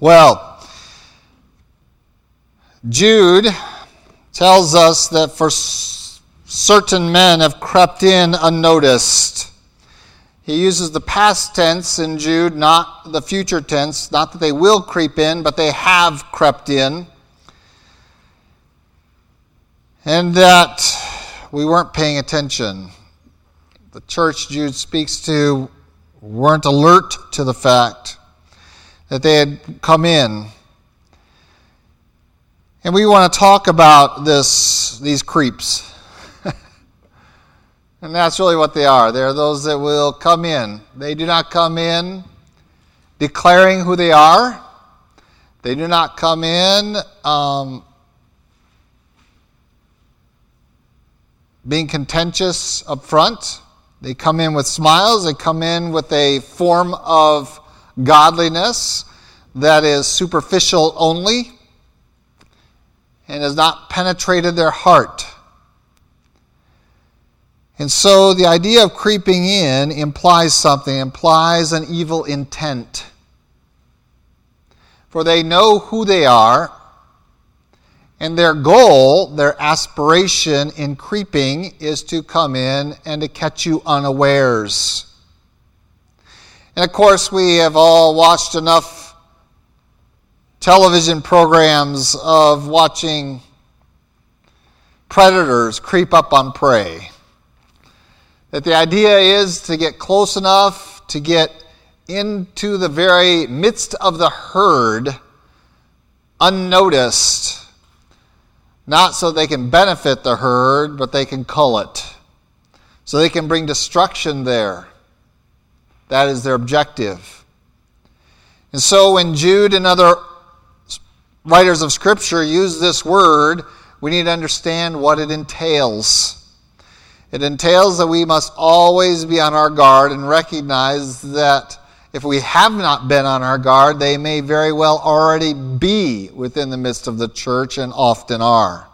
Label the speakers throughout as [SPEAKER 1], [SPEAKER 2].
[SPEAKER 1] Well, Jude tells us that for certain men have crept in unnoticed. He uses the past tense in Jude, not the future tense, not that they will creep in, but they have crept in. And that we weren't paying attention. The church Jude speaks to weren't alert to the fact that they had come in. And we want to talk about this, these creeps. and that's really what they are. They're those that will come in. They do not come in declaring who they are, they do not come in um, being contentious up front. They come in with smiles, they come in with a form of godliness that is superficial only and has not penetrated their heart. And so the idea of creeping in implies something, implies an evil intent. For they know who they are and their goal, their aspiration in creeping is to come in and to catch you unawares. And of course, we have all watched enough television programs of watching predators creep up on prey. That the idea is to get close enough to get into the very midst of the herd unnoticed not so they can benefit the herd, but they can cull it. So they can bring destruction there. That is their objective. And so when Jude and other writers of Scripture use this word, we need to understand what it entails. It entails that we must always be on our guard and recognize that if we have not been on our guard, they may very well already be within the midst of the church and often are.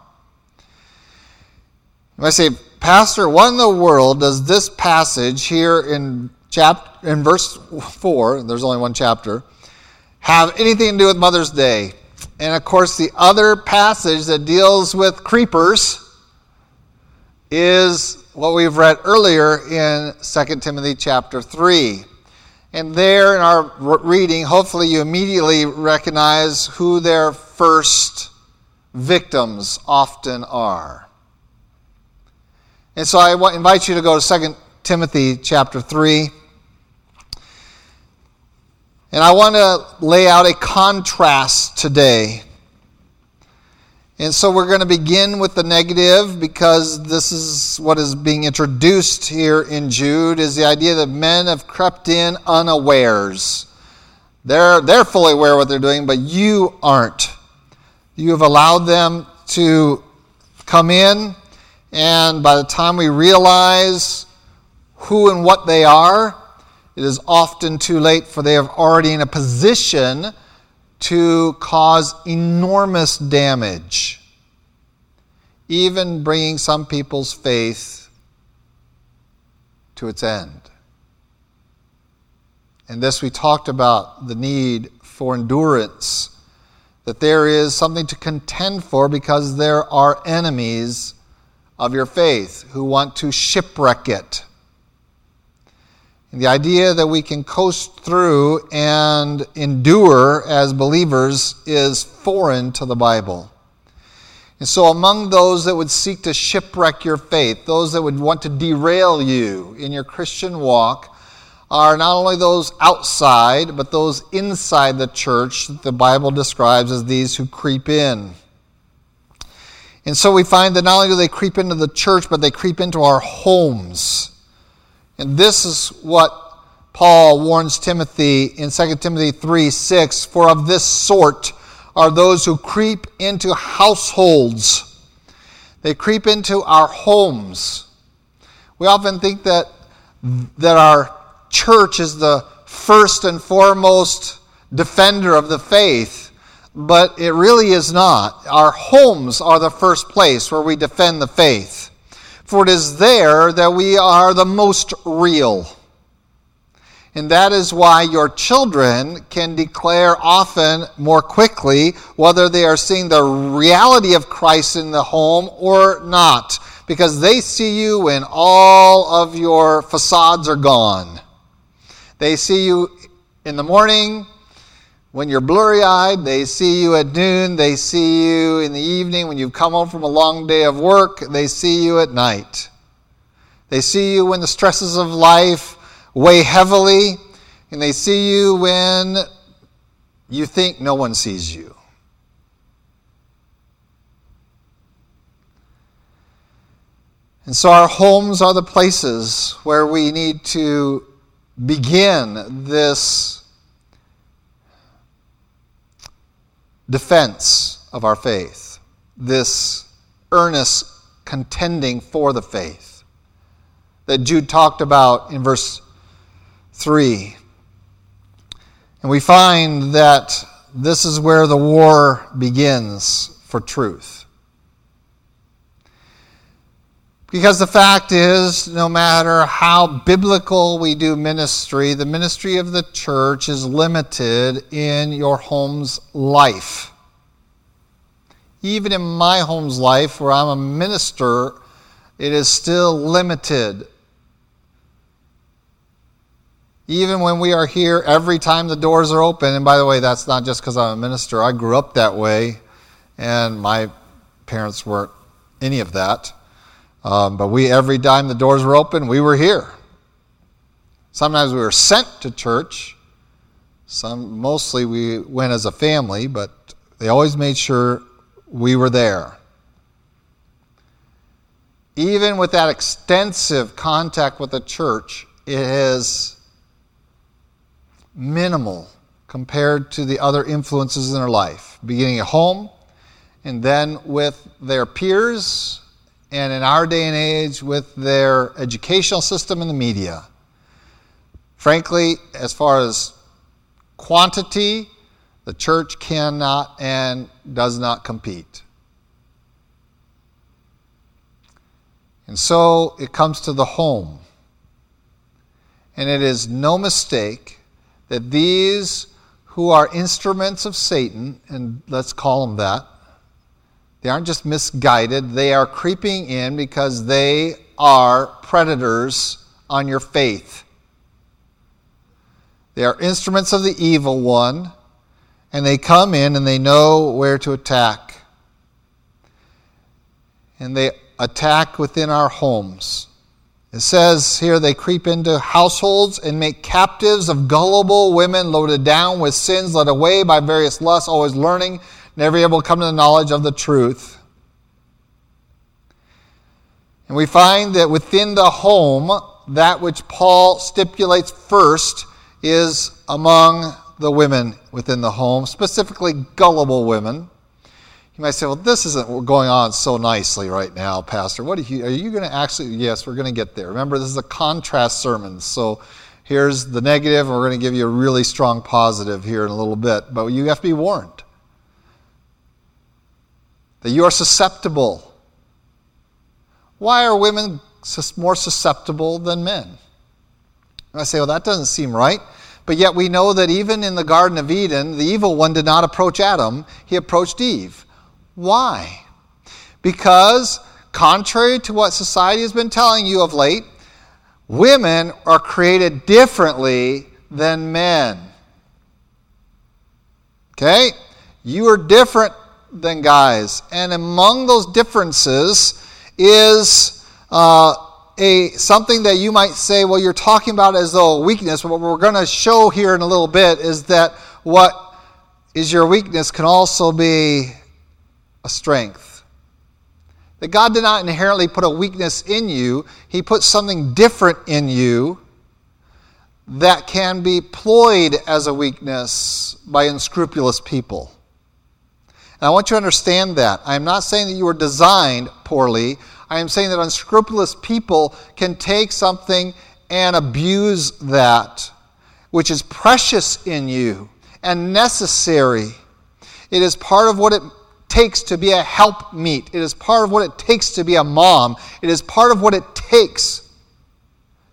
[SPEAKER 1] You might say, Pastor, what in the world does this passage here in, chap- in verse 4, there's only one chapter, have anything to do with Mother's Day? And of course, the other passage that deals with creepers is what we've read earlier in 2 Timothy chapter 3. And there in our reading, hopefully you immediately recognize who their first victims often are. And so I invite you to go to 2 Timothy chapter 3. And I want to lay out a contrast today. And so we're going to begin with the negative because this is what is being introduced here in Jude is the idea that men have crept in unawares. They're, they're fully aware what they're doing, but you aren't. You have allowed them to come in, and by the time we realize who and what they are, it is often too late, for they are already in a position to cause enormous damage, even bringing some people's faith to its end. And this we talked about the need for endurance, that there is something to contend for because there are enemies of your faith who want to shipwreck it. The idea that we can coast through and endure as believers is foreign to the Bible. And so, among those that would seek to shipwreck your faith, those that would want to derail you in your Christian walk, are not only those outside, but those inside the church that the Bible describes as these who creep in. And so we find that not only do they creep into the church, but they creep into our homes. And this is what Paul warns Timothy in 2 Timothy 3 6 For of this sort are those who creep into households, they creep into our homes. We often think that, that our church is the first and foremost defender of the faith but it really is not. Our homes are the first place where we defend the faith, for it is there that we are the most real. And that is why your children can declare often more quickly whether they are seeing the reality of Christ in the home or not, because they see you when all of your facades are gone. They see you in the morning when you're blurry eyed. They see you at noon. They see you in the evening when you've come home from a long day of work. They see you at night. They see you when the stresses of life weigh heavily. And they see you when you think no one sees you. And so our homes are the places where we need to begin this defense of our faith, this earnest contending for the faith that Jude talked about in verse 3. And we find that this is where the war begins for truth. Because the fact is, no matter how biblical we do ministry, the ministry of the church is limited in your home's life. Even in my home's life, where I'm a minister, it is still limited. Even when we are here, every time the doors are open, and by the way, that's not just because I'm a minister, I grew up that way, and my parents weren't any of that. Um, but we, every time the doors were open, we were here. Sometimes we were sent to church. Some, mostly we went as a family, but they always made sure we were there. Even with that extensive contact with the church, it is minimal compared to the other influences in their life, beginning at home and then with their peers and in our day and age with their educational system and the media. Frankly, as far as quantity, the church cannot and does not compete. And so it comes to the home. And it is no mistake that these who are instruments of Satan, and let's call them that, they aren't just misguided, they are creeping in because they are predators on your faith. They are instruments of the evil one, and they come in and they know where to attack. And they attack within our homes. It says here they creep into households and make captives of gullible women loaded down with sins, led away by various lusts, always learning never able to come to the knowledge of the truth. And we find that within the home, that which Paul stipulates first is among the women within the home, specifically gullible women. You might say, well, this isn't going on so nicely right now, Pastor. What are you, are you going to actually? Yes, we're going to get there. Remember, this is a contrast sermon. So here's the negative, and we're going to give you a really strong positive here in a little bit. But you have to be warned that you are susceptible. Why are women more susceptible than men? And I say, well, that doesn't seem right. But yet we know that even in the Garden of Eden, the evil one did not approach Adam, he approached Eve. Why? Because, contrary to what society has been telling you of late, women are created differently than men. Okay? You are different than guys. And among those differences is uh, a something that you might say, well, you're talking about as though a weakness. But what we're going to show here in a little bit is that what is your weakness can also be a strength. That God did not inherently put a weakness in you, He put something different in you that can be ployed as a weakness by unscrupulous people. And I want you to understand that. I am not saying that you were designed poorly. I am saying that unscrupulous people can take something and abuse that, which is precious in you and necessary. It is part of what it takes to be a helpmeet. It is part of what it takes to be a mom. It is part of what it takes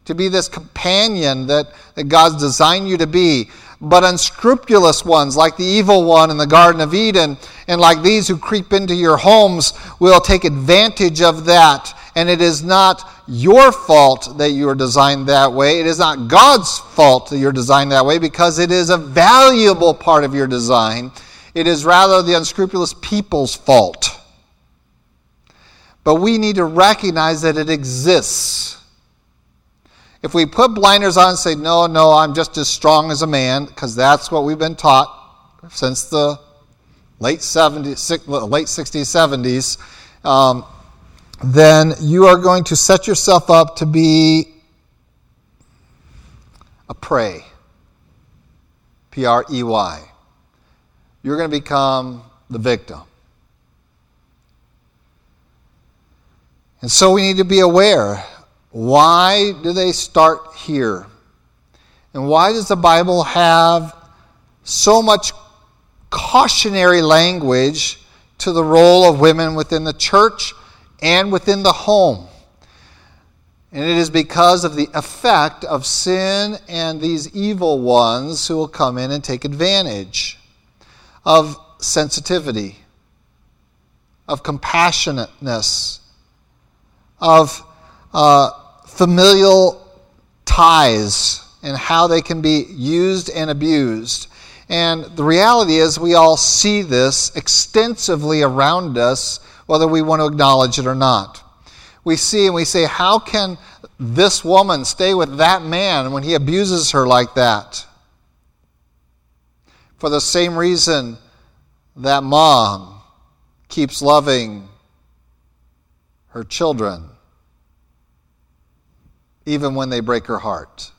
[SPEAKER 1] to be this companion that, that God's designed you to be. But unscrupulous ones, like the evil one in the Garden of Eden, and like these who creep into your homes, will take advantage of that. And it is not your fault that you are designed that way. It is not God's fault that you're designed that way because it is a valuable part of your design. It is rather the unscrupulous people's fault. But we need to recognize that it exists. If we put blinders on and say, no, no, I'm just as strong as a man, because that's what we've been taught since the late 70s, late 60s, 70s, um, then you are going to set yourself up to be a prey. P R E Y. You're going to become the victim. And so we need to be aware why do they start here? And why does the Bible have so much cautionary language to the role of women within the church and within the home? And it is because of the effect of sin and these evil ones who will come in and take advantage of sensitivity, of compassionateness, of uh, familial ties and how they can be used and abused. And the reality is, we all see this extensively around us, whether we want to acknowledge it or not. We see and we say, How can this woman stay with that man when he abuses her like that? For the same reason that mom keeps loving her children even when they break her heart.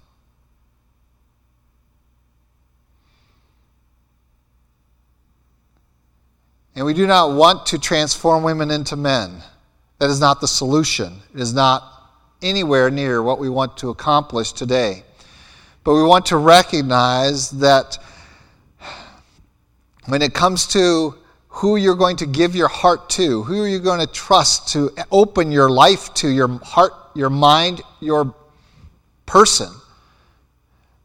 [SPEAKER 1] And we do not want to transform women into men. That is not the solution. It is not anywhere near what we want to accomplish today. But we want to recognize that when it comes to who you're going to give your heart to, who are you going to trust to open your life to, your heart, your mind, your person,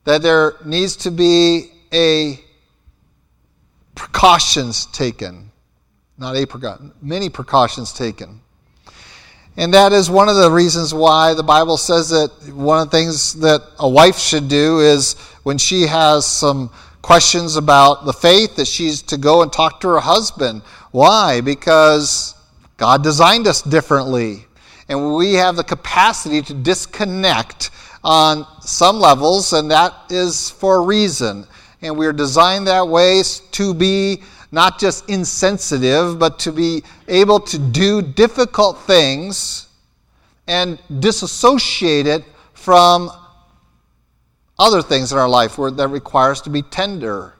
[SPEAKER 1] that there needs to be a precautions taken, not a precaution, many precautions taken. And that is one of the reasons why the Bible says that one of the things that a wife should do is when she has some questions about the faith that she's to go and talk to her husband. Why? Because God designed us differently. And we have the capacity to disconnect on some levels, and that is for a reason. And we are designed that way to be not just insensitive, but to be able to do difficult things and disassociate it from other things in our life where, that require us to be tender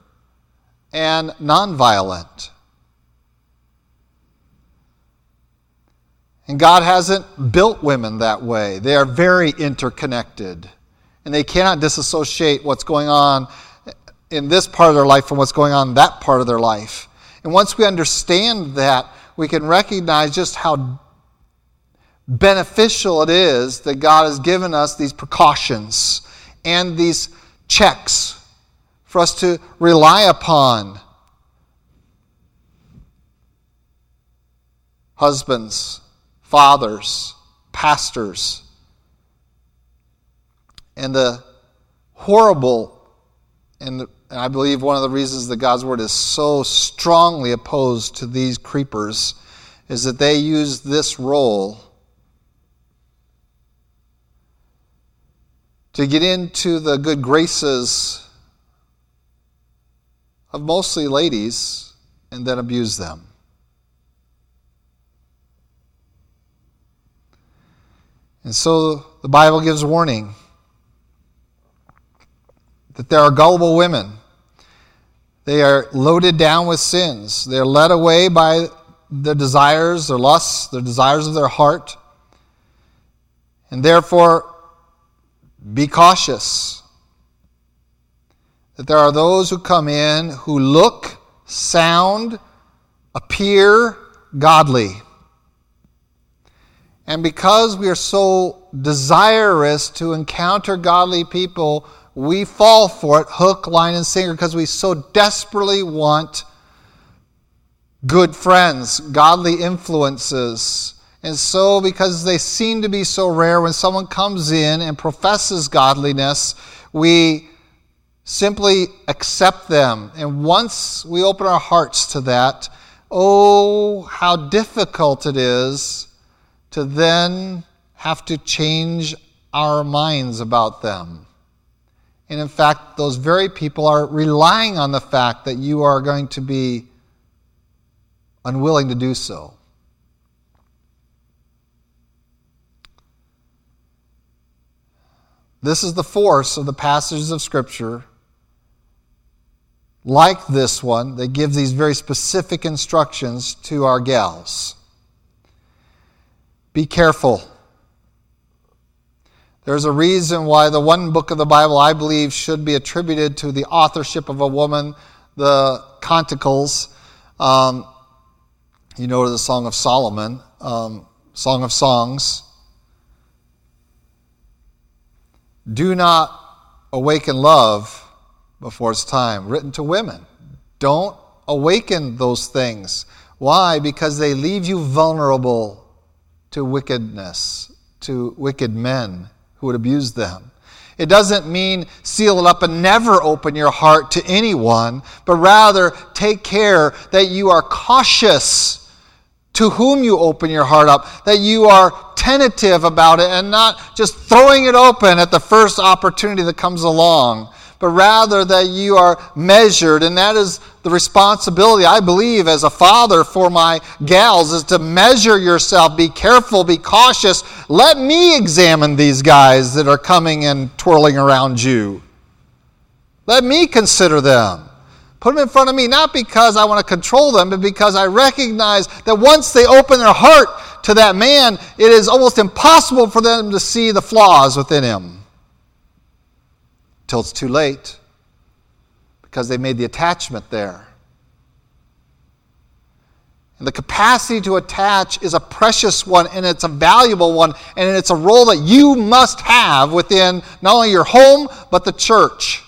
[SPEAKER 1] and nonviolent. And God hasn't built women that way. They are very interconnected. And they cannot disassociate what's going on in this part of their life and what's going on in that part of their life. And once we understand that, we can recognize just how beneficial it is that God has given us these precautions and these checks for us to rely upon. Husbands, fathers, pastors, and the horrible, and I believe one of the reasons that God's word is so strongly opposed to these creepers is that they use this role to get into the good graces of mostly ladies and then abuse them. And so the Bible gives warning that there are gullible women. They are loaded down with sins. They are led away by their desires, their lusts, their desires of their heart. And therefore, be cautious that there are those who come in who look, sound, appear godly. And because we are so desirous to encounter godly people, we fall for it hook, line, and sinker because we so desperately want good friends, godly influences. And so, because they seem to be so rare, when someone comes in and professes godliness, we simply accept them. And once we open our hearts to that, oh, how difficult it is to then have to change our minds about them. And in fact, those very people are relying on the fact that you are going to be unwilling to do so. This is the force of the passages of Scripture, like this one, that gives these very specific instructions to our gals. Be careful. There's a reason why the one book of the Bible I believe should be attributed to the authorship of a woman, the Canticles. Um, you know the Song of Solomon, um, Song of Songs. Do not awaken love before it's time, written to women. Don't awaken those things. Why? Because they leave you vulnerable to wickedness, to wicked men who would abuse them. It doesn't mean seal it up and never open your heart to anyone, but rather take care that you are cautious to whom you open your heart up, that you are tentative about it and not just throwing it open at the first opportunity that comes along, but rather that you are measured. And that is the responsibility, I believe, as a father for my gals, is to measure yourself. Be careful, be cautious. Let me examine these guys that are coming and twirling around you. Let me consider them. Put them in front of me, not because I want to control them, but because I recognize that once they open their heart to that man, it is almost impossible for them to see the flaws within him. Till it's too late, because they made the attachment there. And the capacity to attach is a precious one and it's a valuable one, and it's a role that you must have within not only your home, but the church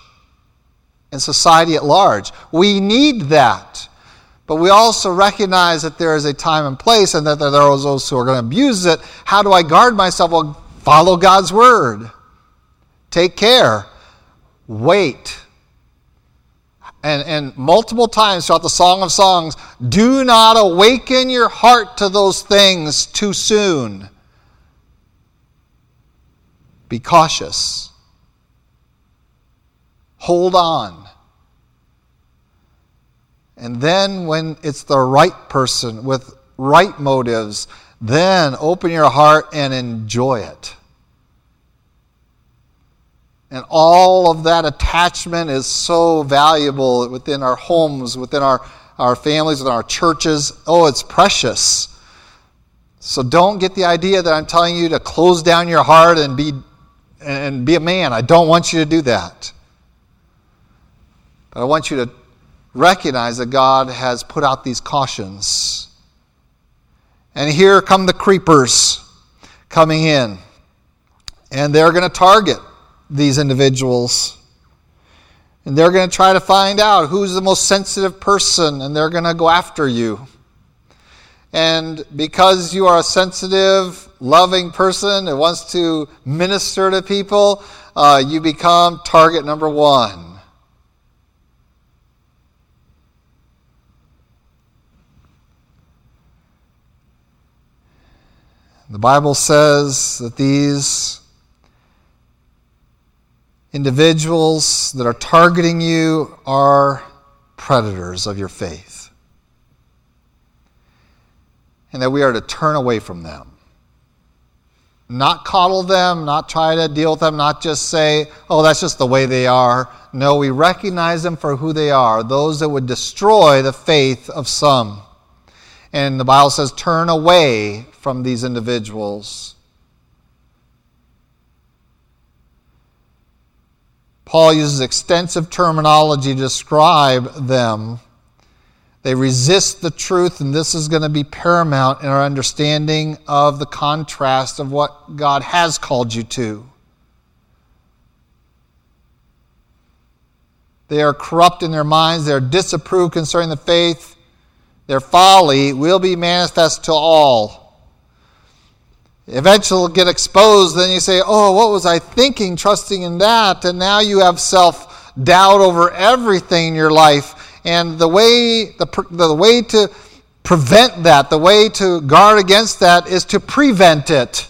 [SPEAKER 1] and society at large. We need that. But we also recognize that there is a time and place and that there are those who are going to abuse it. How do I guard myself? Well, follow God's word. Take care. Wait. And, and multiple times throughout the Song of Songs, do not awaken your heart to those things too soon. Be cautious. Hold on. And then, when it's the right person with right motives, then open your heart and enjoy it. And all of that attachment is so valuable within our homes, within our, our families, within our churches. Oh, it's precious. So don't get the idea that I'm telling you to close down your heart and be, and be a man. I don't want you to do that. But I want you to recognize that God has put out these cautions. And here come the creepers coming in. And they're going to target these individuals. And they're going to try to find out who's the most sensitive person, and they're going to go after you. And because you are a sensitive, loving person that wants to minister to people, uh, you become target number one. The Bible says that these individuals that are targeting you are predators of your faith. And that we are to turn away from them. Not coddle them, not try to deal with them, not just say, oh, that's just the way they are. No, we recognize them for who they are, those that would destroy the faith of some. And the Bible says, turn away from these individuals. Paul uses extensive terminology to describe them. They resist the truth, and this is going to be paramount in our understanding of the contrast of what God has called you to. They are corrupt in their minds, they are disapproved concerning the faith. Their folly will be manifest to all. Eventually, get exposed. Then you say, Oh, what was I thinking, trusting in that? And now you have self doubt over everything in your life and the way, the, the way to prevent that, the way to guard against that is to prevent it.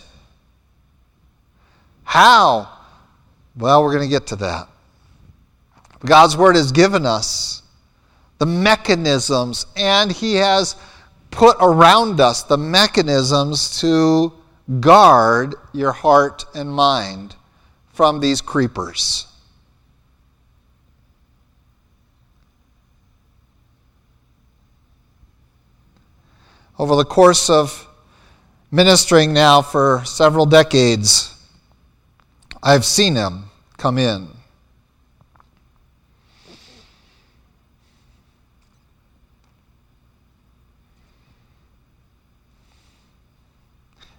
[SPEAKER 1] How? Well, we're going to get to that. God's Word has given us the mechanisms, and He has put around us the mechanisms to guard your heart and mind from these creepers. over the course of ministering now for several decades, I've seen him come in.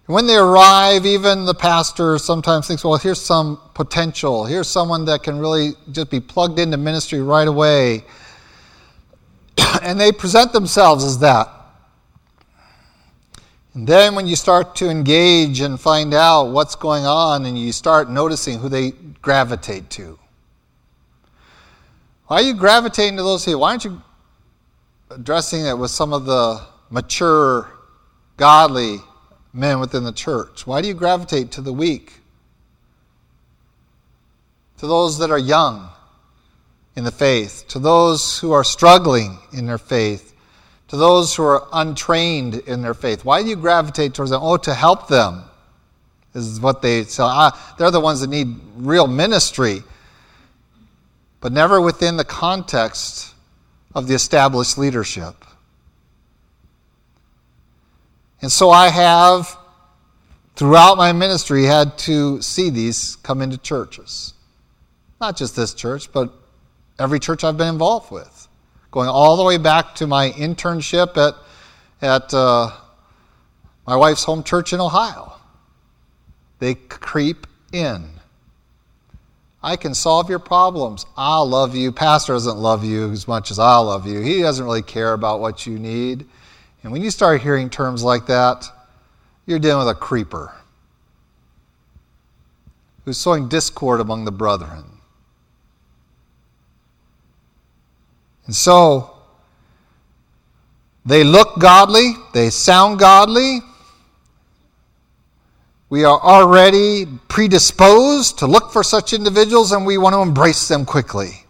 [SPEAKER 1] When they arrive, even the pastor sometimes thinks, well, here's some potential. Here's someone that can really just be plugged into ministry right away. and they present themselves as that. And then when you start to engage and find out what's going on and you start noticing who they gravitate to. Why are you gravitating to those here? Why aren't you addressing it with some of the mature, godly men within the church? Why do you gravitate to the weak? To those that are young in the faith, to those who are struggling in their faith, to those who are untrained in their faith? Why do you gravitate towards them? Oh, to help them is what they say. Ah, they're the ones that need real ministry, but never within the context of the established leadership. And so I have, throughout my ministry, had to see these come into churches. Not just this church, but every church I've been involved with going all the way back to my internship at, at uh, my wife's home church in Ohio. They creep in. I can solve your problems. I'll love you. Pastor doesn't love you as much as I love you. He doesn't really care about what you need. And when you start hearing terms like that, you're dealing with a creeper who's sowing discord among the brethren. And so, they look godly, they sound godly. We are already predisposed to look for such individuals and we want to embrace them quickly.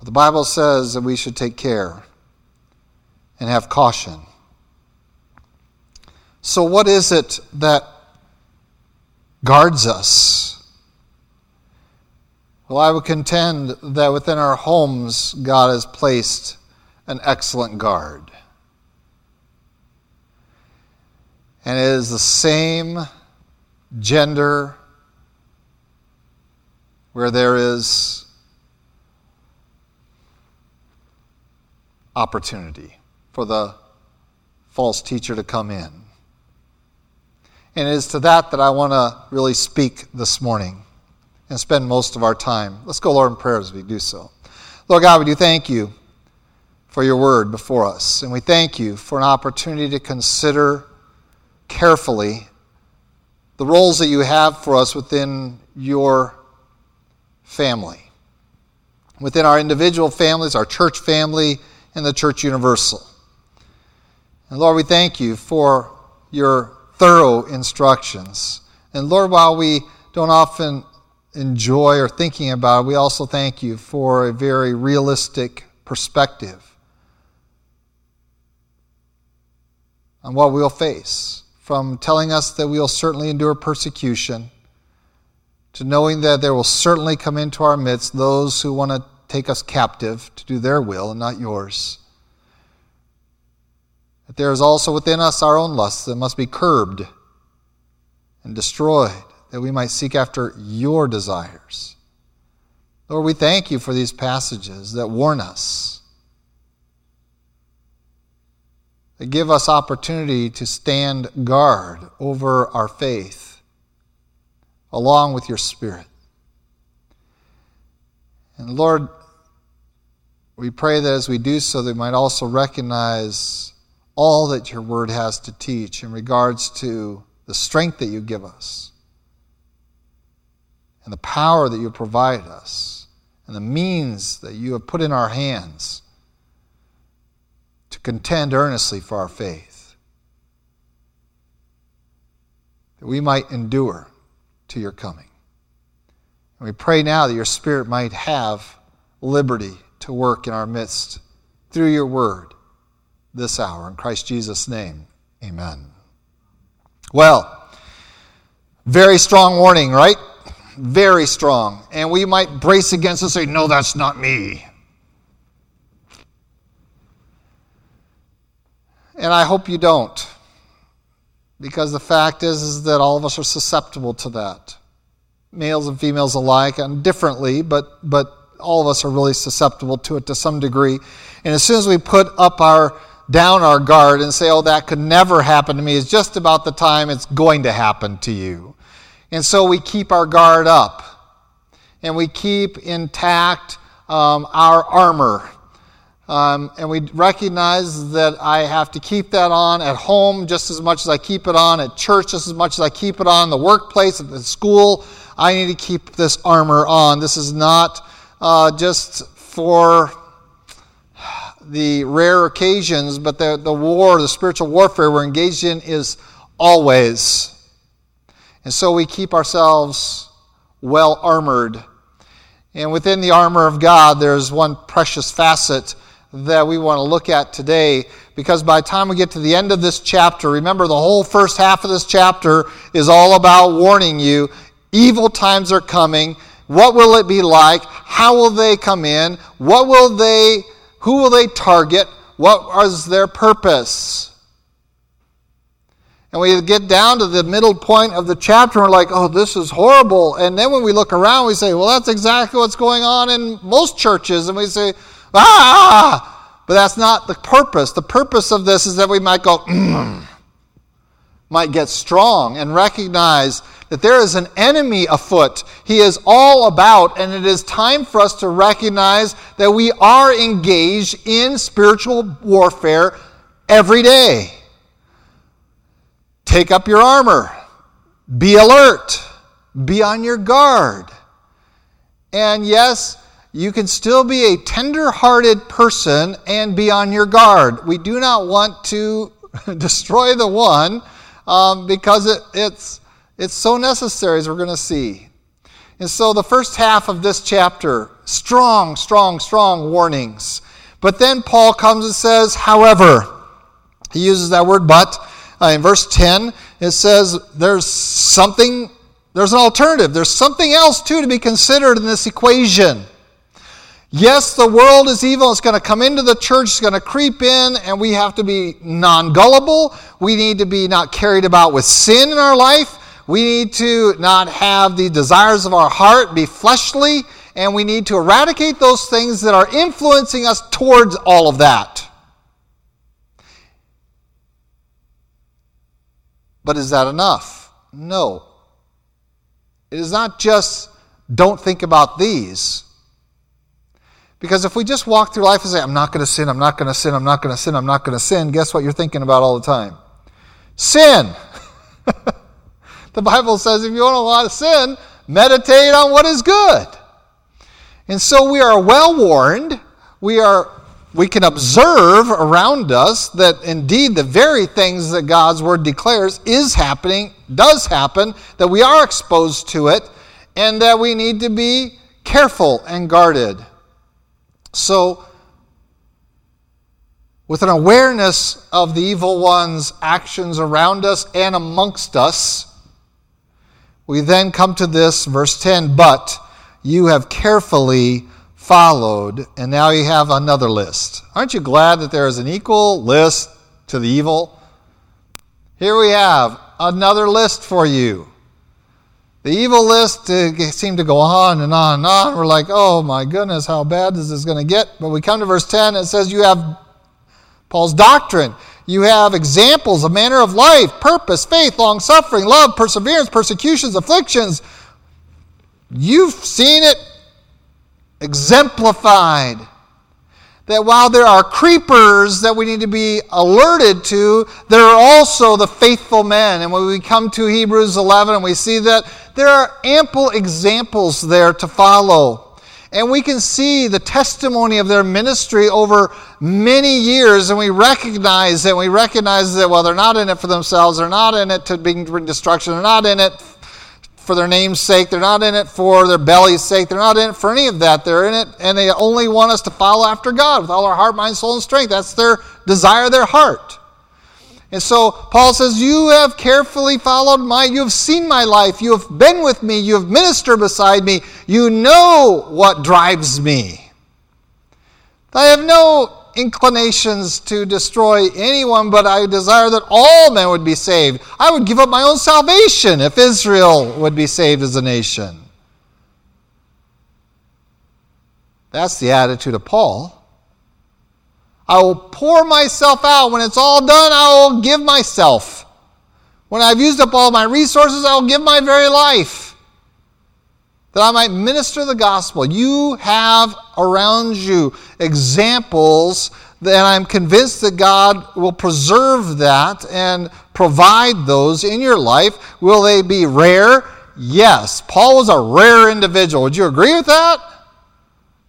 [SPEAKER 1] But the Bible says that we should take care and have caution. So, what is it that guards us? Well, I would contend that within our homes, God has placed an excellent guard. And it is the same gender where there is opportunity for the false teacher to come in. And it is to that that I want to really speak this morning and spend most of our time. Let's go, Lord, in prayer as we do so. Lord God, we do thank you for your word before us, and we thank you for an opportunity to consider carefully the roles that you have for us within your family, within our individual families, our church family, and the church universal. And Lord, we thank you for your thorough instructions. And Lord, while we don't often enjoy or thinking about, it, we also thank you for a very realistic perspective on what we'll face. From telling us that we'll certainly endure persecution, to knowing that there will certainly come into our midst those who want to take us captive to do their will and not yours. That there is also within us our own lusts that must be curbed and destroyed that we might seek after your desires. Lord, we thank you for these passages that warn us, that give us opportunity to stand guard over our faith along with your Spirit. And Lord, we pray that as we do so, that we might also recognize all that your word has to teach in regards to the strength that you give us and the power that you provide us and the means that you have put in our hands to contend earnestly for our faith. That we might endure to your coming. And we pray now that your Spirit might have liberty to work in our midst through your word this hour. In Christ Jesus' name, amen. Well, very strong warning, right? Very strong. And we might brace against it and say, no, that's not me. And I hope you don't. Because the fact is, is that all of us are susceptible to that. Males and females alike, and differently, but, but all of us are really susceptible to it to some degree. And as soon as we put up our down our guard and say, oh, that could never happen to me, is just about the time it's going to happen to you. And so we keep our guard up and we keep intact um, our armor. Um, and we recognize that I have to keep that on at home just as much as I keep it on at church, just as much as I keep it on the workplace, at the school. I need to keep this armor on. This is not uh, just for the rare occasions, but the, the war, the spiritual warfare we're engaged in is always. And so we keep ourselves well armored. And within the armor of God, there's one precious facet that we want to look at today because by the time we get to the end of this chapter, remember the whole first half of this chapter is all about warning you evil times are coming. What will it be like? How will they come in? What will they who will they target? What is their purpose? And we get down to the middle point of the chapter and we're like, oh, this is horrible. And then when we look around, we say, well, that's exactly what's going on in most churches. And we say, ah! But that's not the purpose. The purpose of this is that we might go, mm, might get strong and recognize that there is an enemy afoot. He is all about, and it is time for us to recognize that we are engaged in spiritual warfare every day. Take up your armor, be alert, be on your guard. And yes, you can still be a tender hearted person and be on your guard. We do not want to destroy the one um, because it, it's it's so necessary, as we're going to see. And so, the first half of this chapter, strong, strong, strong warnings. But then Paul comes and says, however, he uses that word but. Uh, in verse 10, it says there's something, there's an alternative. There's something else, too, to be considered in this equation. Yes, the world is evil. It's going to come into the church. It's going to creep in, and we have to be non gullible. We need to be not carried about with sin in our life. We need to not have the desires of our heart be fleshly, and we need to eradicate those things that are influencing us towards all of that. But is that enough? No. It is not just don't think about these. Because if we just walk through life and say, I'm not going to sin, I'm not going to sin, I'm not going to sin, I'm not going to sin, guess what you're thinking about all the time? Sin! The Bible says if you want to want to sin, meditate on what is good. And so we are well warned. We are we can observe around us that indeed the very things that God's word declares is happening, does happen, that we are exposed to it, and that we need to be careful and guarded. So, with an awareness of the evil one's actions around us and amongst us, we then come to this, verse 10 But you have carefully followed, and now you have another list. Aren't you glad that there is an equal list to the evil? Here we have another list for you. The evil list uh, seemed to go on and on and on. We're like, oh my goodness, how bad is this going to get? But we come to verse 10, it says, You have Paul's doctrine. You have examples, a manner of life, purpose, faith, long suffering, love, perseverance, persecutions, afflictions. You've seen it exemplified that while there are creepers that we need to be alerted to, there are also the faithful men. And when we come to Hebrews 11 and we see that, there are ample examples there to follow. And we can see the testimony of their ministry over many years, and we recognize that we recognize that, well, they're not in it for themselves, they're not in it to bring destruction, they're not in it for their name's sake. They're not in it for their belly's sake. They're not in it for any of that. They're in it and they only want us to follow after God with all our heart, mind, soul, and strength. That's their desire, their heart. And so Paul says, You have carefully followed my, you have seen my life, you have been with me, you have ministered beside me, you know what drives me. I have no inclinations to destroy anyone, but I desire that all men would be saved. I would give up my own salvation if Israel would be saved as a nation. That's the attitude of Paul. I will pour myself out. When it's all done, I will give myself. When I've used up all my resources, I will give my very life that I might minister the gospel. You have around you examples, and I'm convinced that God will preserve that and provide those in your life. Will they be rare? Yes. Paul was a rare individual. Would you agree with that?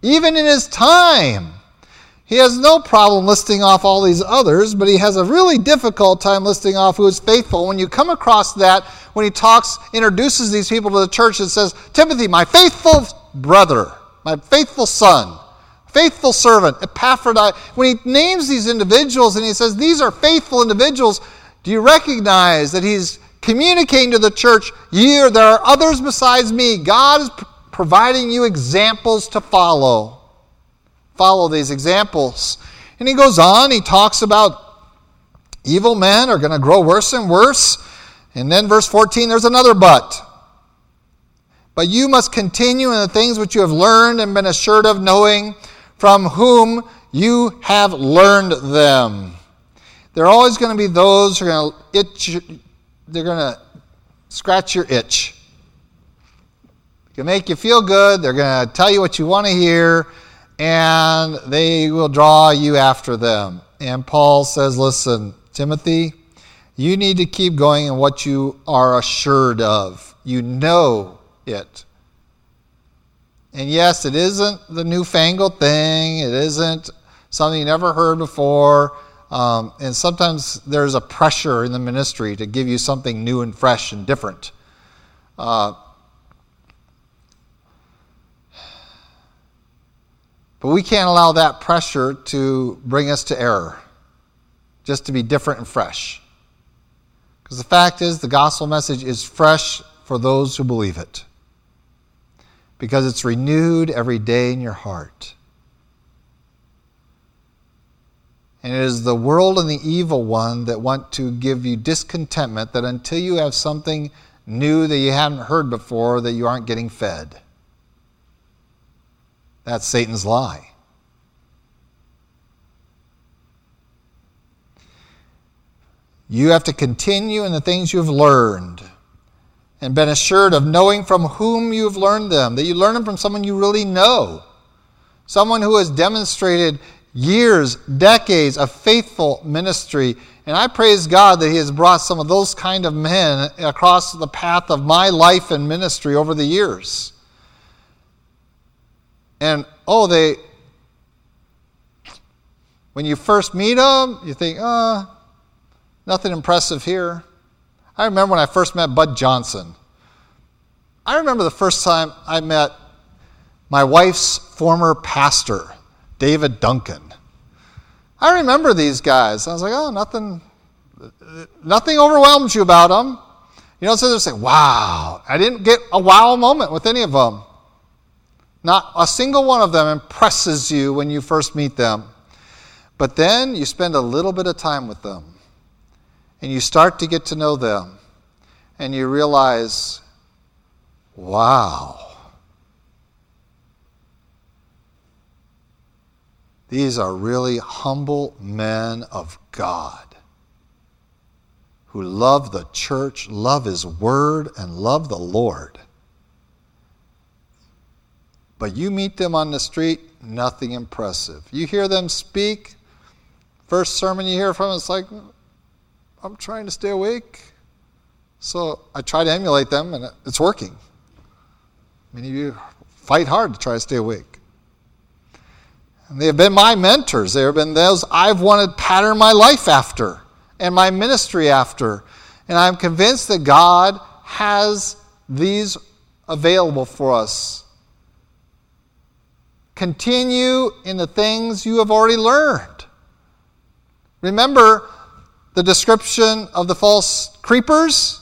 [SPEAKER 1] Even in his time. He has no problem listing off all these others, but he has a really difficult time listing off who is faithful. When you come across that, when he talks, introduces these people to the church, and says, Timothy, my faithful brother, my faithful son, faithful servant, Epaphroditus. When he names these individuals and he says, These are faithful individuals, do you recognize that he's communicating to the church, Here, there are others besides me. God is providing you examples to follow follow these examples. And he goes on, he talks about evil men are going to grow worse and worse. And then, verse 14, there's another but. But you must continue in the things which you have learned and been assured of, knowing from whom you have learned them. There are always going to be those who are going to itch, they're going to scratch your itch. They can make you feel good. They're going to tell you what you want to hear and they will draw you after them. And Paul says, Listen, Timothy, you need to keep going in what you are assured of. You know it. And yes, it isn't the newfangled thing, it isn't something you never heard before. Um, and sometimes there's a pressure in the ministry to give you something new and fresh and different. Uh, But we can't allow that pressure to bring us to error, just to be different and fresh. Because the fact is, the gospel message is fresh for those who believe it, because it's renewed every day in your heart. And it is the world and the evil one that want to give you discontentment that until you have something new that you haven't heard before, that you aren't getting fed. That's Satan's lie. You have to continue in the things you've learned and been assured of knowing from whom you've learned them, that you learn them from someone you really know, someone who has demonstrated years, decades of faithful ministry. And I praise God that He has brought some of those kind of men across the path of my life and ministry over the years. And oh, they, when you first meet them, you think, oh, nothing impressive here. I remember when I first met Bud Johnson. I remember the first time I met my wife's former pastor, David Duncan. I remember these guys. I was like, oh, nothing, nothing overwhelms you about them. You don't sit there and say, wow. I didn't get a wow moment with any of them. Not a single one of them impresses you when you first meet them. But then you spend a little bit of time with them and you start to get to know them and you realize Wow. These are really humble men of God who love the church, love His Word, and love the Lord. But you meet them on the street, nothing impressive. You hear them speak, first sermon you hear from them, it's like, I'm trying to stay awake. So I try to emulate them, and it's working. Many of you fight hard to try to stay awake. And they have been my mentors. They have been those I've wanted to pattern my life after and my ministry after. And I'm convinced that God has these available for us. Continue in the things you have already learned. Remember the description of the false creepers?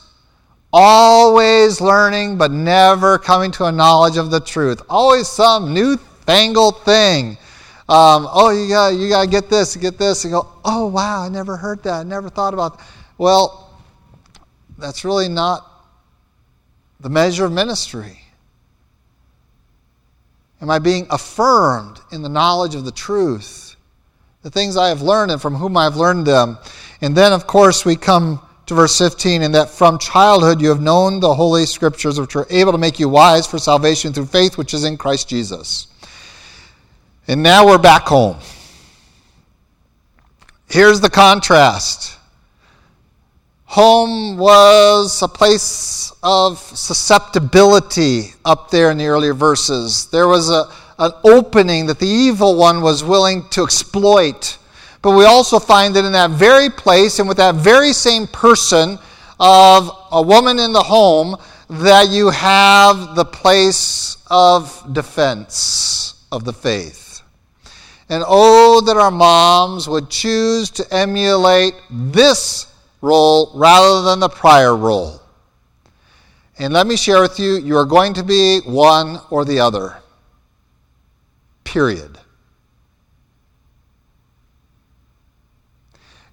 [SPEAKER 1] Always learning, but never coming to a knowledge of the truth. Always some newfangled thing um, oh, you got you got to get this, get this, and go. Oh, wow, I never heard that. I never thought about. That. Well, that's really not the measure of ministry. Am I being affirmed in the knowledge of the truth? The things I have learned and from whom I have learned them. And then, of course, we come to verse 15, in that from childhood you have known the Holy Scriptures, which are able to make you wise for salvation through faith which is in Christ Jesus. And now we're back home. Here's the contrast. Home was a place of susceptibility up there in the earlier verses. There was a, an opening that the evil one was willing to exploit. But we also find that in that very place and with that very same person of a woman in the home, that you have the place of defense of the faith. And oh, that our moms would choose to emulate this role rather than the prior role. And let me share with you, you are going to be one or the other. Period.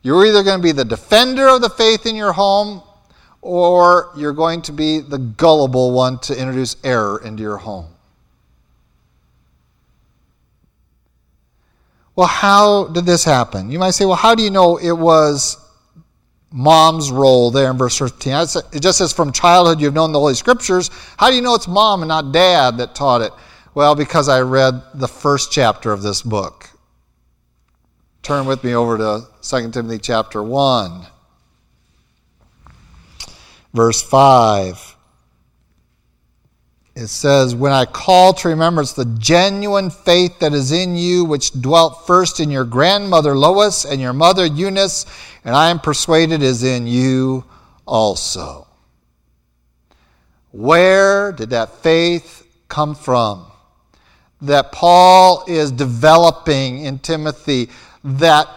[SPEAKER 1] You're either going to be the defender of the faith in your home or you're going to be the gullible one to introduce error into your home. Well, how did this happen? You might say, well, how do you know it was mom's role there in verse 13? It just says, from childhood you've known the Holy Scriptures. How do you know it's mom and not dad that taught it? Well, because I read the first chapter of this book. Turn with me over to 2 Timothy chapter 1, verse 5 it says, When I call to remembrance the genuine faith that is in you, which dwelt first in your grandmother Lois and your mother Eunice, and I am persuaded is in you also. Where did that faith come from? That Paul is developing in Timothy, that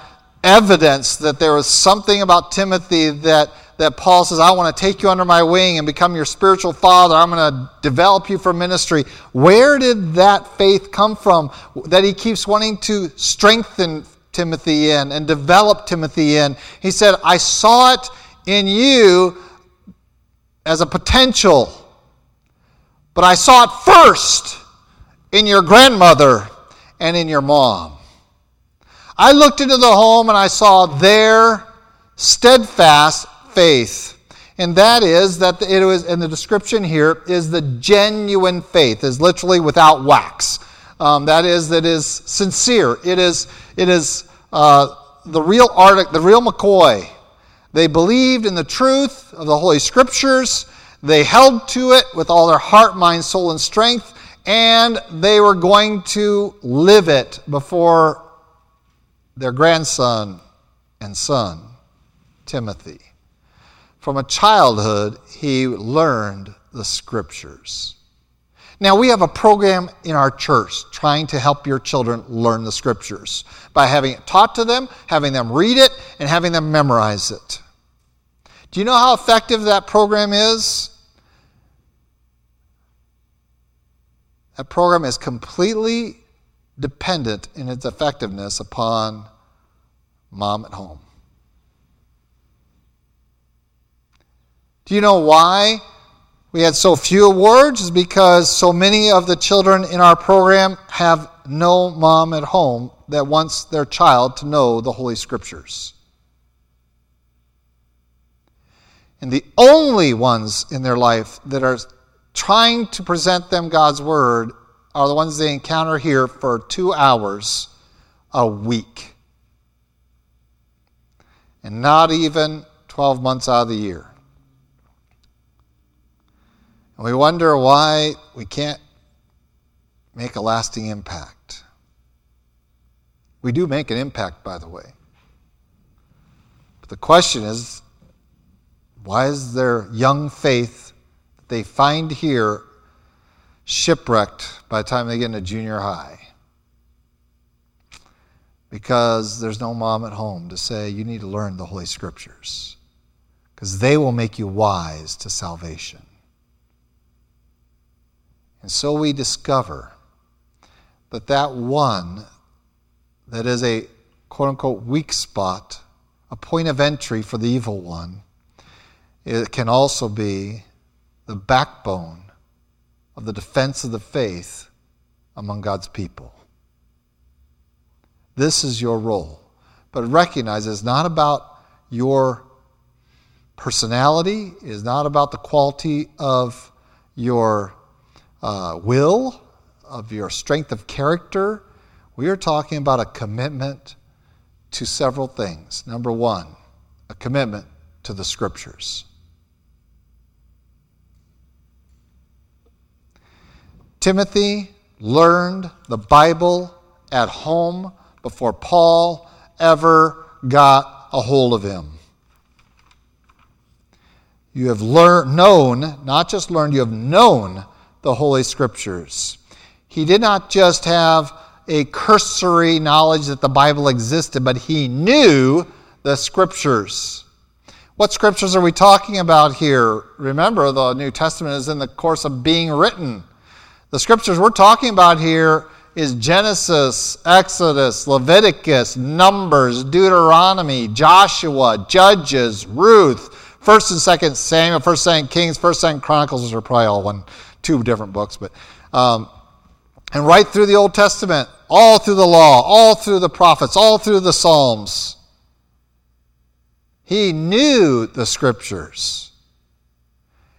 [SPEAKER 1] evidence that there was something about Timothy that that Paul says, I want to take you under my wing and become your spiritual father. I'm going to develop you for ministry. Where did that faith come from that he keeps wanting to strengthen Timothy in and develop Timothy in? He said, I saw it in you as a potential, but I saw it first in your grandmother and in your mom. I looked into the home and I saw their steadfast faith. And that is that it was, and the description here, is the genuine faith, is literally without wax. Um, that is, that is sincere. It is, it is uh, the real Arctic, the real McCoy. They believed in the truth of the Holy Scriptures. They held to it with all their heart, mind, soul, and strength, and they were going to live it before their grandson and son, Timothy. From a childhood, he learned the scriptures. Now, we have a program in our church trying to help your children learn the scriptures by having it taught to them, having them read it, and having them memorize it. Do you know how effective that program is? That program is completely dependent in its effectiveness upon mom at home. Do you know why we had so few awards is because so many of the children in our program have no mom at home that wants their child to know the Holy Scriptures. And the only ones in their life that are trying to present them God's Word are the ones they encounter here for two hours a week. And not even 12 months out of the year. And we wonder why we can't make a lasting impact. We do make an impact, by the way. But the question is why is their young faith that they find here shipwrecked by the time they get into junior high? Because there's no mom at home to say, you need to learn the Holy Scriptures, because they will make you wise to salvation. And so we discover that that one that is a quote unquote weak spot, a point of entry for the evil one, it can also be the backbone of the defense of the faith among God's people. This is your role. But recognize it's not about your personality, it is not about the quality of your uh, will, of your strength of character. We are talking about a commitment to several things. Number one, a commitment to the scriptures. Timothy learned the Bible at home before Paul ever got a hold of him. You have learned, known, not just learned, you have known the Holy Scriptures. He did not just have a cursory knowledge that the Bible existed, but he knew the Scriptures. What Scriptures are we talking about here? Remember, the New Testament is in the course of being written. The Scriptures we're talking about here is Genesis, Exodus, Leviticus, Numbers, Deuteronomy, Joshua, Judges, Ruth, First and Second Samuel, First and 2nd Kings, First and Chronicles are probably all one two different books, but um, and right through the Old Testament, all through the law, all through the prophets, all through the Psalms. He knew the scriptures.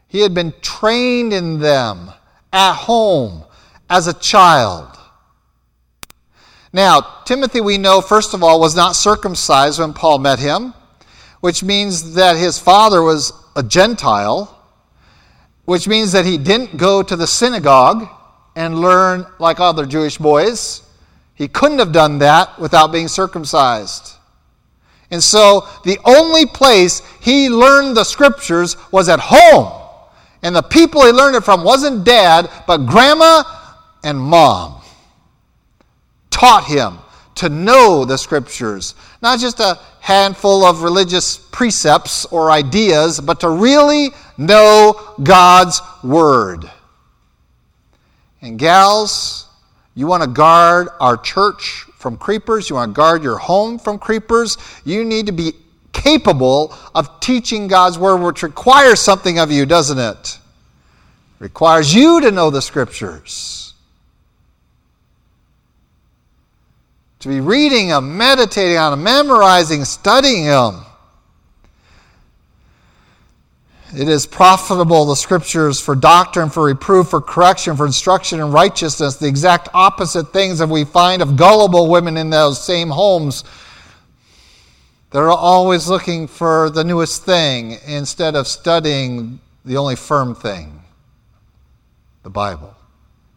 [SPEAKER 1] He had been trained in them at home as a child. Now, Timothy, we know, first of all, was not circumcised when Paul met him, which means that his father was a Gentile which means that he didn't go to the synagogue and learn like other Jewish boys. He couldn't have done that without being circumcised. And so the only place he learned the scriptures was at home. And the people he learned it from wasn't dad, but grandma and mom taught him to know the scriptures. Not just a handful of religious precepts or ideas, but to really know God's Word. And, gals, you want to guard our church from creepers, you want to guard your home from creepers, you need to be capable of teaching God's Word, which requires something of you, doesn't it? Requires you to know the Scriptures. To be reading them, meditating on them, memorizing, studying them. It is profitable, the scriptures, for doctrine, for reproof, for correction, for instruction in righteousness, the exact opposite things that we find of gullible women in those same homes. They're always looking for the newest thing instead of studying the only firm thing the Bible,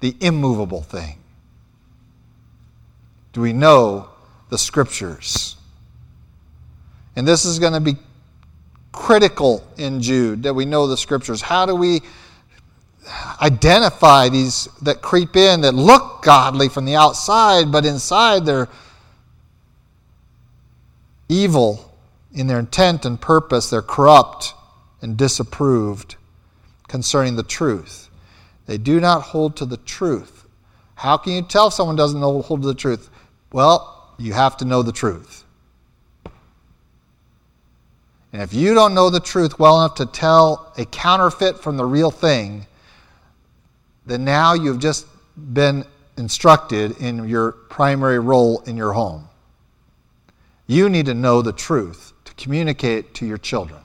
[SPEAKER 1] the immovable thing. Do we know the scriptures? And this is going to be critical in Jude that we know the scriptures. How do we identify these that creep in that look godly from the outside, but inside they're evil in their intent and purpose, they're corrupt and disapproved concerning the truth. They do not hold to the truth. How can you tell if someone doesn't hold to the truth? Well, you have to know the truth. And if you don't know the truth well enough to tell a counterfeit from the real thing, then now you've just been instructed in your primary role in your home. You need to know the truth to communicate to your children.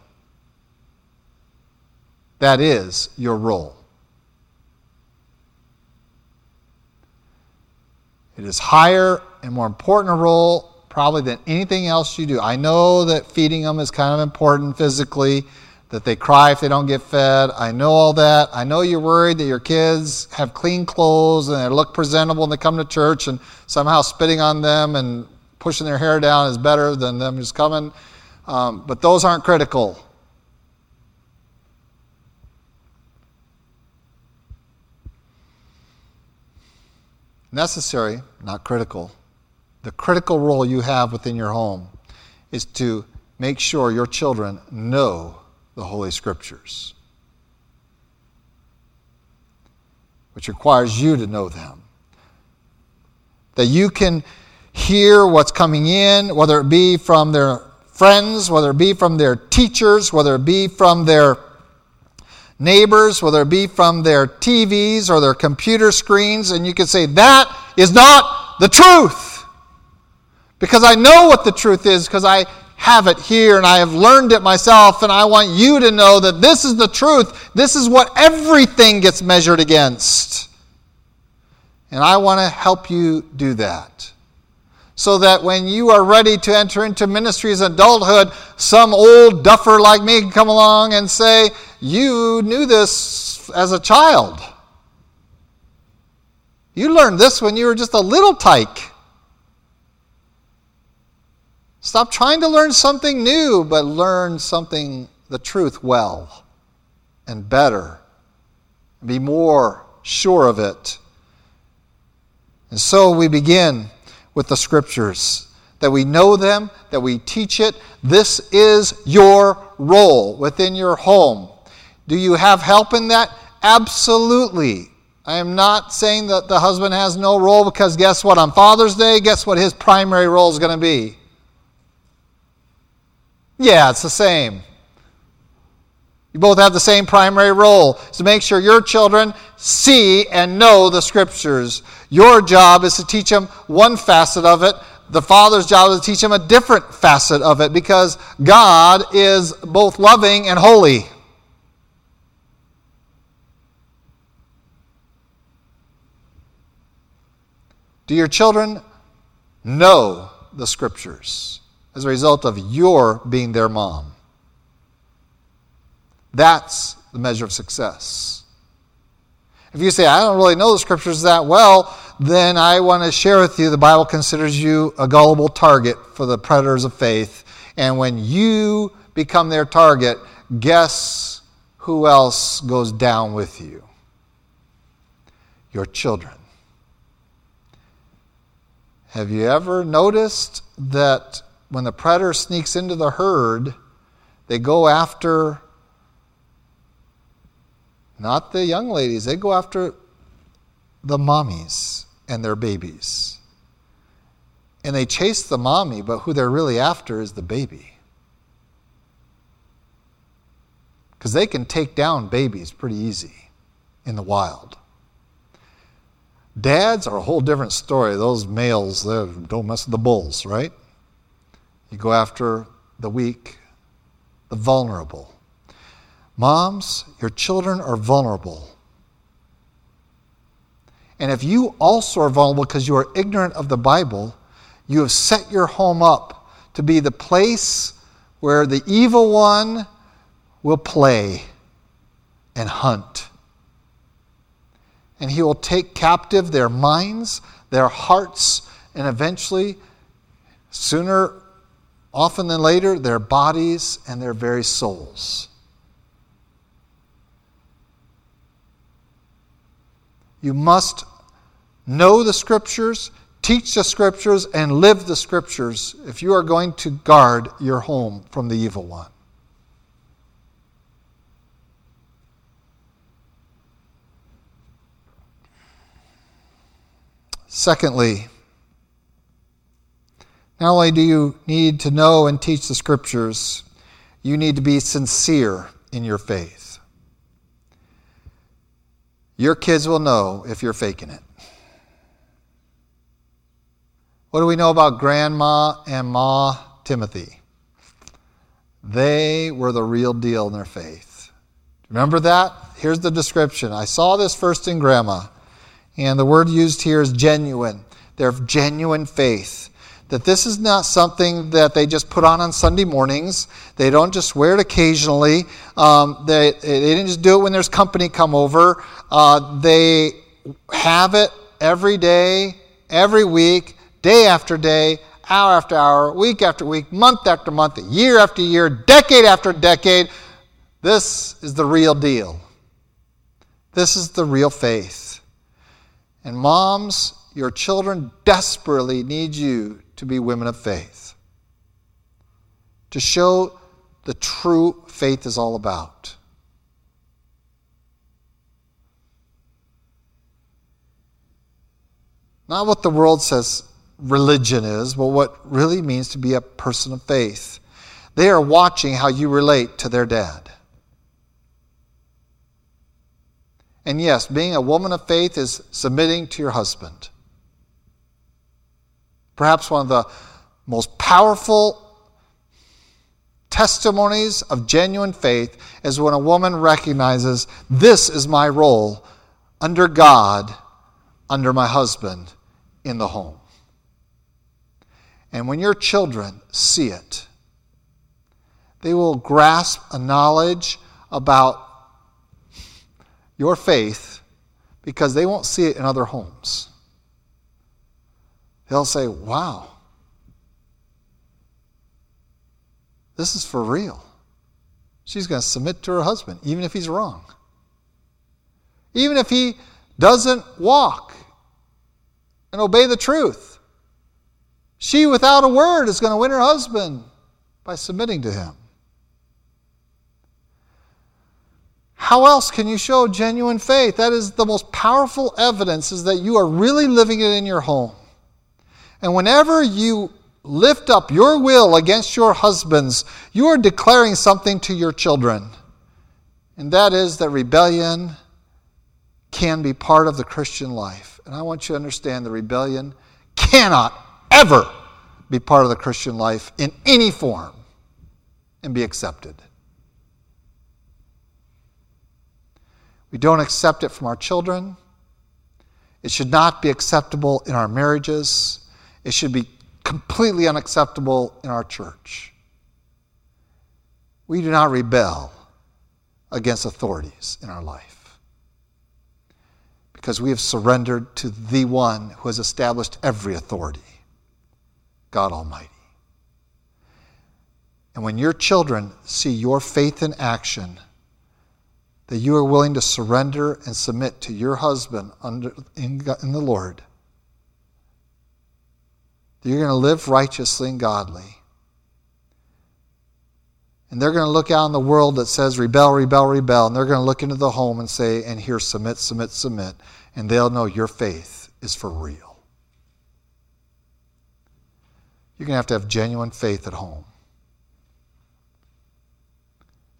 [SPEAKER 1] That is your role. It is higher and more important a role probably than anything else you do. I know that feeding them is kind of important physically, that they cry if they don't get fed. I know all that. I know you're worried that your kids have clean clothes and they look presentable and they come to church and somehow spitting on them and pushing their hair down is better than them just coming. Um, but those aren't critical. Necessary, not critical. The critical role you have within your home is to make sure your children know the Holy Scriptures, which requires you to know them. That you can hear what's coming in, whether it be from their friends, whether it be from their teachers, whether it be from their neighbors, whether it be from their TVs or their computer screens, and you can say, That is not the truth. Because I know what the truth is, because I have it here and I have learned it myself, and I want you to know that this is the truth. This is what everything gets measured against. And I want to help you do that so that when you are ready to enter into ministry as adulthood, some old duffer like me can come along and say, You knew this as a child. You learned this when you were just a little tyke. Stop trying to learn something new, but learn something, the truth, well and better. Be more sure of it. And so we begin with the scriptures, that we know them, that we teach it. This is your role within your home. Do you have help in that? Absolutely. I am not saying that the husband has no role because guess what? On Father's Day, guess what his primary role is going to be? Yeah, it's the same. You both have the same primary role to make sure your children see and know the scriptures. Your job is to teach them one facet of it. The father's job is to teach them a different facet of it because God is both loving and holy. Do your children know the scriptures as a result of your being their mom? That's the measure of success. If you say, I don't really know the scriptures that well, then I want to share with you the Bible considers you a gullible target for the predators of faith. And when you become their target, guess who else goes down with you? Your children. Have you ever noticed that when the predator sneaks into the herd, they go after not the young ladies. They go after the mommies and their babies. And they chase the mommy, but who they're really after is the baby. Because they can take down babies pretty easy in the wild. Dads are a whole different story. Those males, don't mess with the bulls, right? You go after the weak, the vulnerable. Moms, your children are vulnerable. And if you also are vulnerable because you are ignorant of the Bible, you have set your home up to be the place where the evil one will play and hunt. And he will take captive their minds, their hearts, and eventually, sooner often than later, their bodies and their very souls. You must know the scriptures, teach the scriptures, and live the scriptures if you are going to guard your home from the evil one. Secondly, not only do you need to know and teach the scriptures, you need to be sincere in your faith. Your kids will know if you're faking it. What do we know about Grandma and Ma Timothy? They were the real deal in their faith. Remember that? Here's the description. I saw this first in Grandma, and the word used here is genuine. They're genuine faith. That this is not something that they just put on on Sunday mornings. They don't just wear it occasionally. Um, they, they didn't just do it when there's company come over. Uh, they have it every day, every week, day after day, hour after hour, week after week, month after month, year after year, decade after decade. This is the real deal. This is the real faith. And moms, your children desperately need you to be women of faith, to show the true faith is all about. Not what the world says religion is, but what really means to be a person of faith. They are watching how you relate to their dad. And yes, being a woman of faith is submitting to your husband. Perhaps one of the most powerful testimonies of genuine faith is when a woman recognizes this is my role under God, under my husband in the home. And when your children see it, they will grasp a knowledge about your faith because they won't see it in other homes. They'll say, wow, this is for real. She's going to submit to her husband, even if he's wrong. Even if he doesn't walk and obey the truth. She, without a word, is going to win her husband by submitting to him. How else can you show genuine faith? That is the most powerful evidence is that you are really living it in your home. And whenever you lift up your will against your husband's, you are declaring something to your children. And that is that rebellion can be part of the Christian life. And I want you to understand the rebellion cannot ever be part of the Christian life in any form and be accepted. We don't accept it from our children. It should not be acceptable in our marriages. It should be completely unacceptable in our church. We do not rebel against authorities in our life because we have surrendered to the one who has established every authority. God Almighty. And when your children see your faith in action, that you are willing to surrender and submit to your husband under, in, in the Lord, that you're going to live righteously and godly. And they're going to look out in the world that says rebel, rebel, rebel. And they're going to look into the home and say, and here, submit, submit, submit. And they'll know your faith is for real. You're going to have to have genuine faith at home.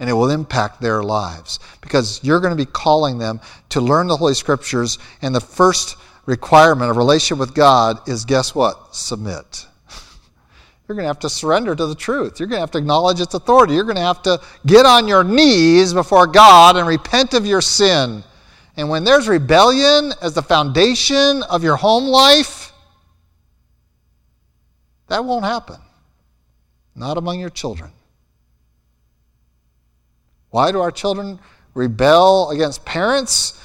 [SPEAKER 1] And it will impact their lives because you're going to be calling them to learn the Holy Scriptures. And the first requirement of relationship with God is guess what? Submit. You're going to have to surrender to the truth. You're going to have to acknowledge its authority. You're going to have to get on your knees before God and repent of your sin. And when there's rebellion as the foundation of your home life, that won't happen. Not among your children. Why do our children rebel against parents?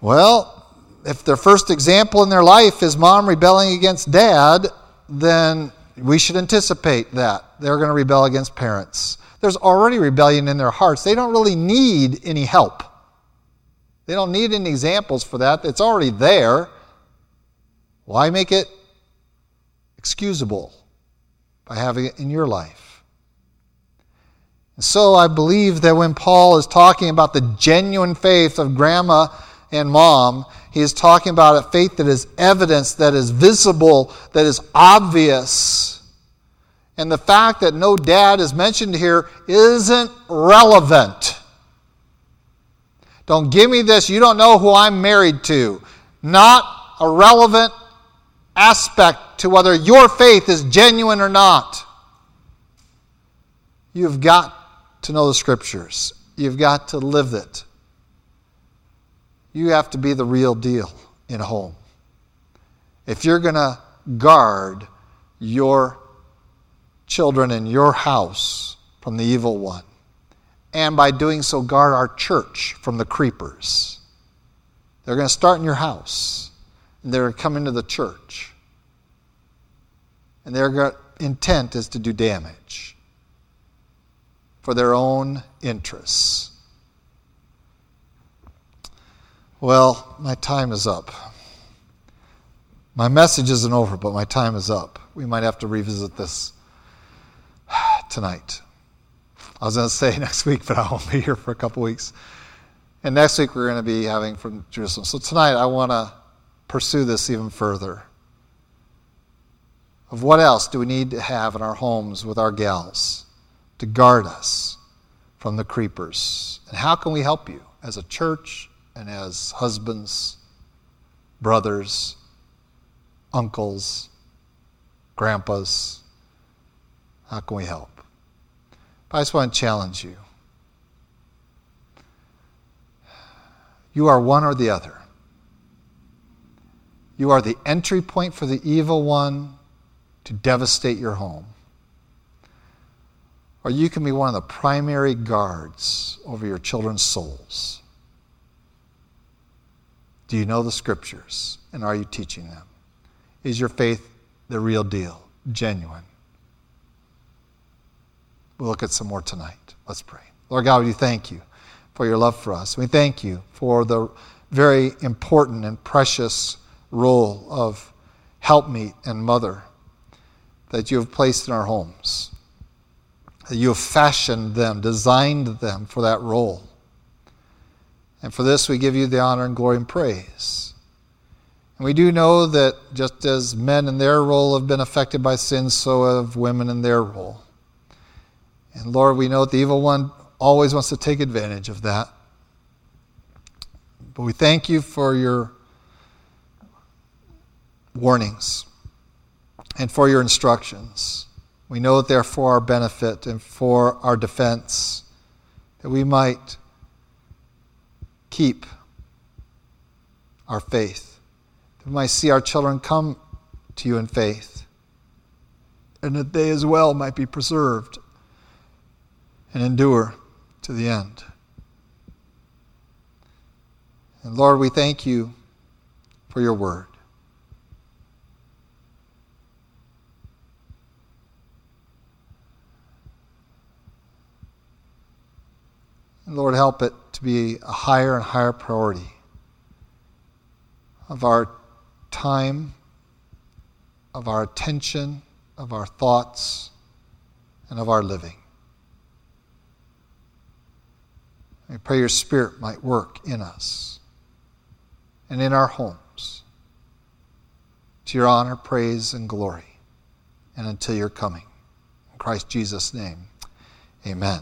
[SPEAKER 1] Well, if their first example in their life is mom rebelling against dad, then we should anticipate that they're going to rebel against parents. There's already rebellion in their hearts. They don't really need any help. They don't need any examples for that. It's already there. Why make it excusable by having it in your life. And so I believe that when Paul is talking about the genuine faith of grandma and mom, he is talking about a faith that is evidence, that is visible, that is obvious. And the fact that no dad is mentioned here isn't relevant. Don't give me this, you don't know who I'm married to. Not a relevant aspect to whether your faith is genuine or not. You've got to know the scriptures, you've got to live it. You have to be the real deal in a home. If you're going to guard your children in your house from the evil one, and by doing so, guard our church from the creepers. They're going to start in your house, and they're going to come into the church. And their intent is to do damage for their own interests. Well, my time is up. My message isn't over, but my time is up. We might have to revisit this tonight. I was going to say next week, but I won't be here for a couple weeks. And next week we're going to be having from Jerusalem. So tonight I want to pursue this even further. Of what else do we need to have in our homes with our gals to guard us from the creepers? And how can we help you as a church and as husbands, brothers, uncles, grandpas? How can we help? I just want to challenge you. You are one or the other. You are the entry point for the evil one to devastate your home. Or you can be one of the primary guards over your children's souls. Do you know the scriptures and are you teaching them? Is your faith the real deal, genuine? We'll look at some more tonight. Let's pray. Lord God, we thank you for your love for us. We thank you for the very important and precious role of helpmeet and mother that you have placed in our homes. That you have fashioned them, designed them for that role. And for this, we give you the honor and glory and praise. And we do know that just as men in their role have been affected by sin, so have women in their role. And Lord, we know that the evil one always wants to take advantage of that. But we thank you for your warnings and for your instructions. We know that they're for our benefit and for our defense, that we might keep our faith, that we might see our children come to you in faith, and that they as well might be preserved and endure to the end. And Lord, we thank you for your word. And Lord, help it be a higher and higher priority of our time, of our attention, of our thoughts, and of our living. I pray your Spirit might work in us and in our homes to your honor, praise, and glory, and until your coming. In Christ Jesus' name, amen.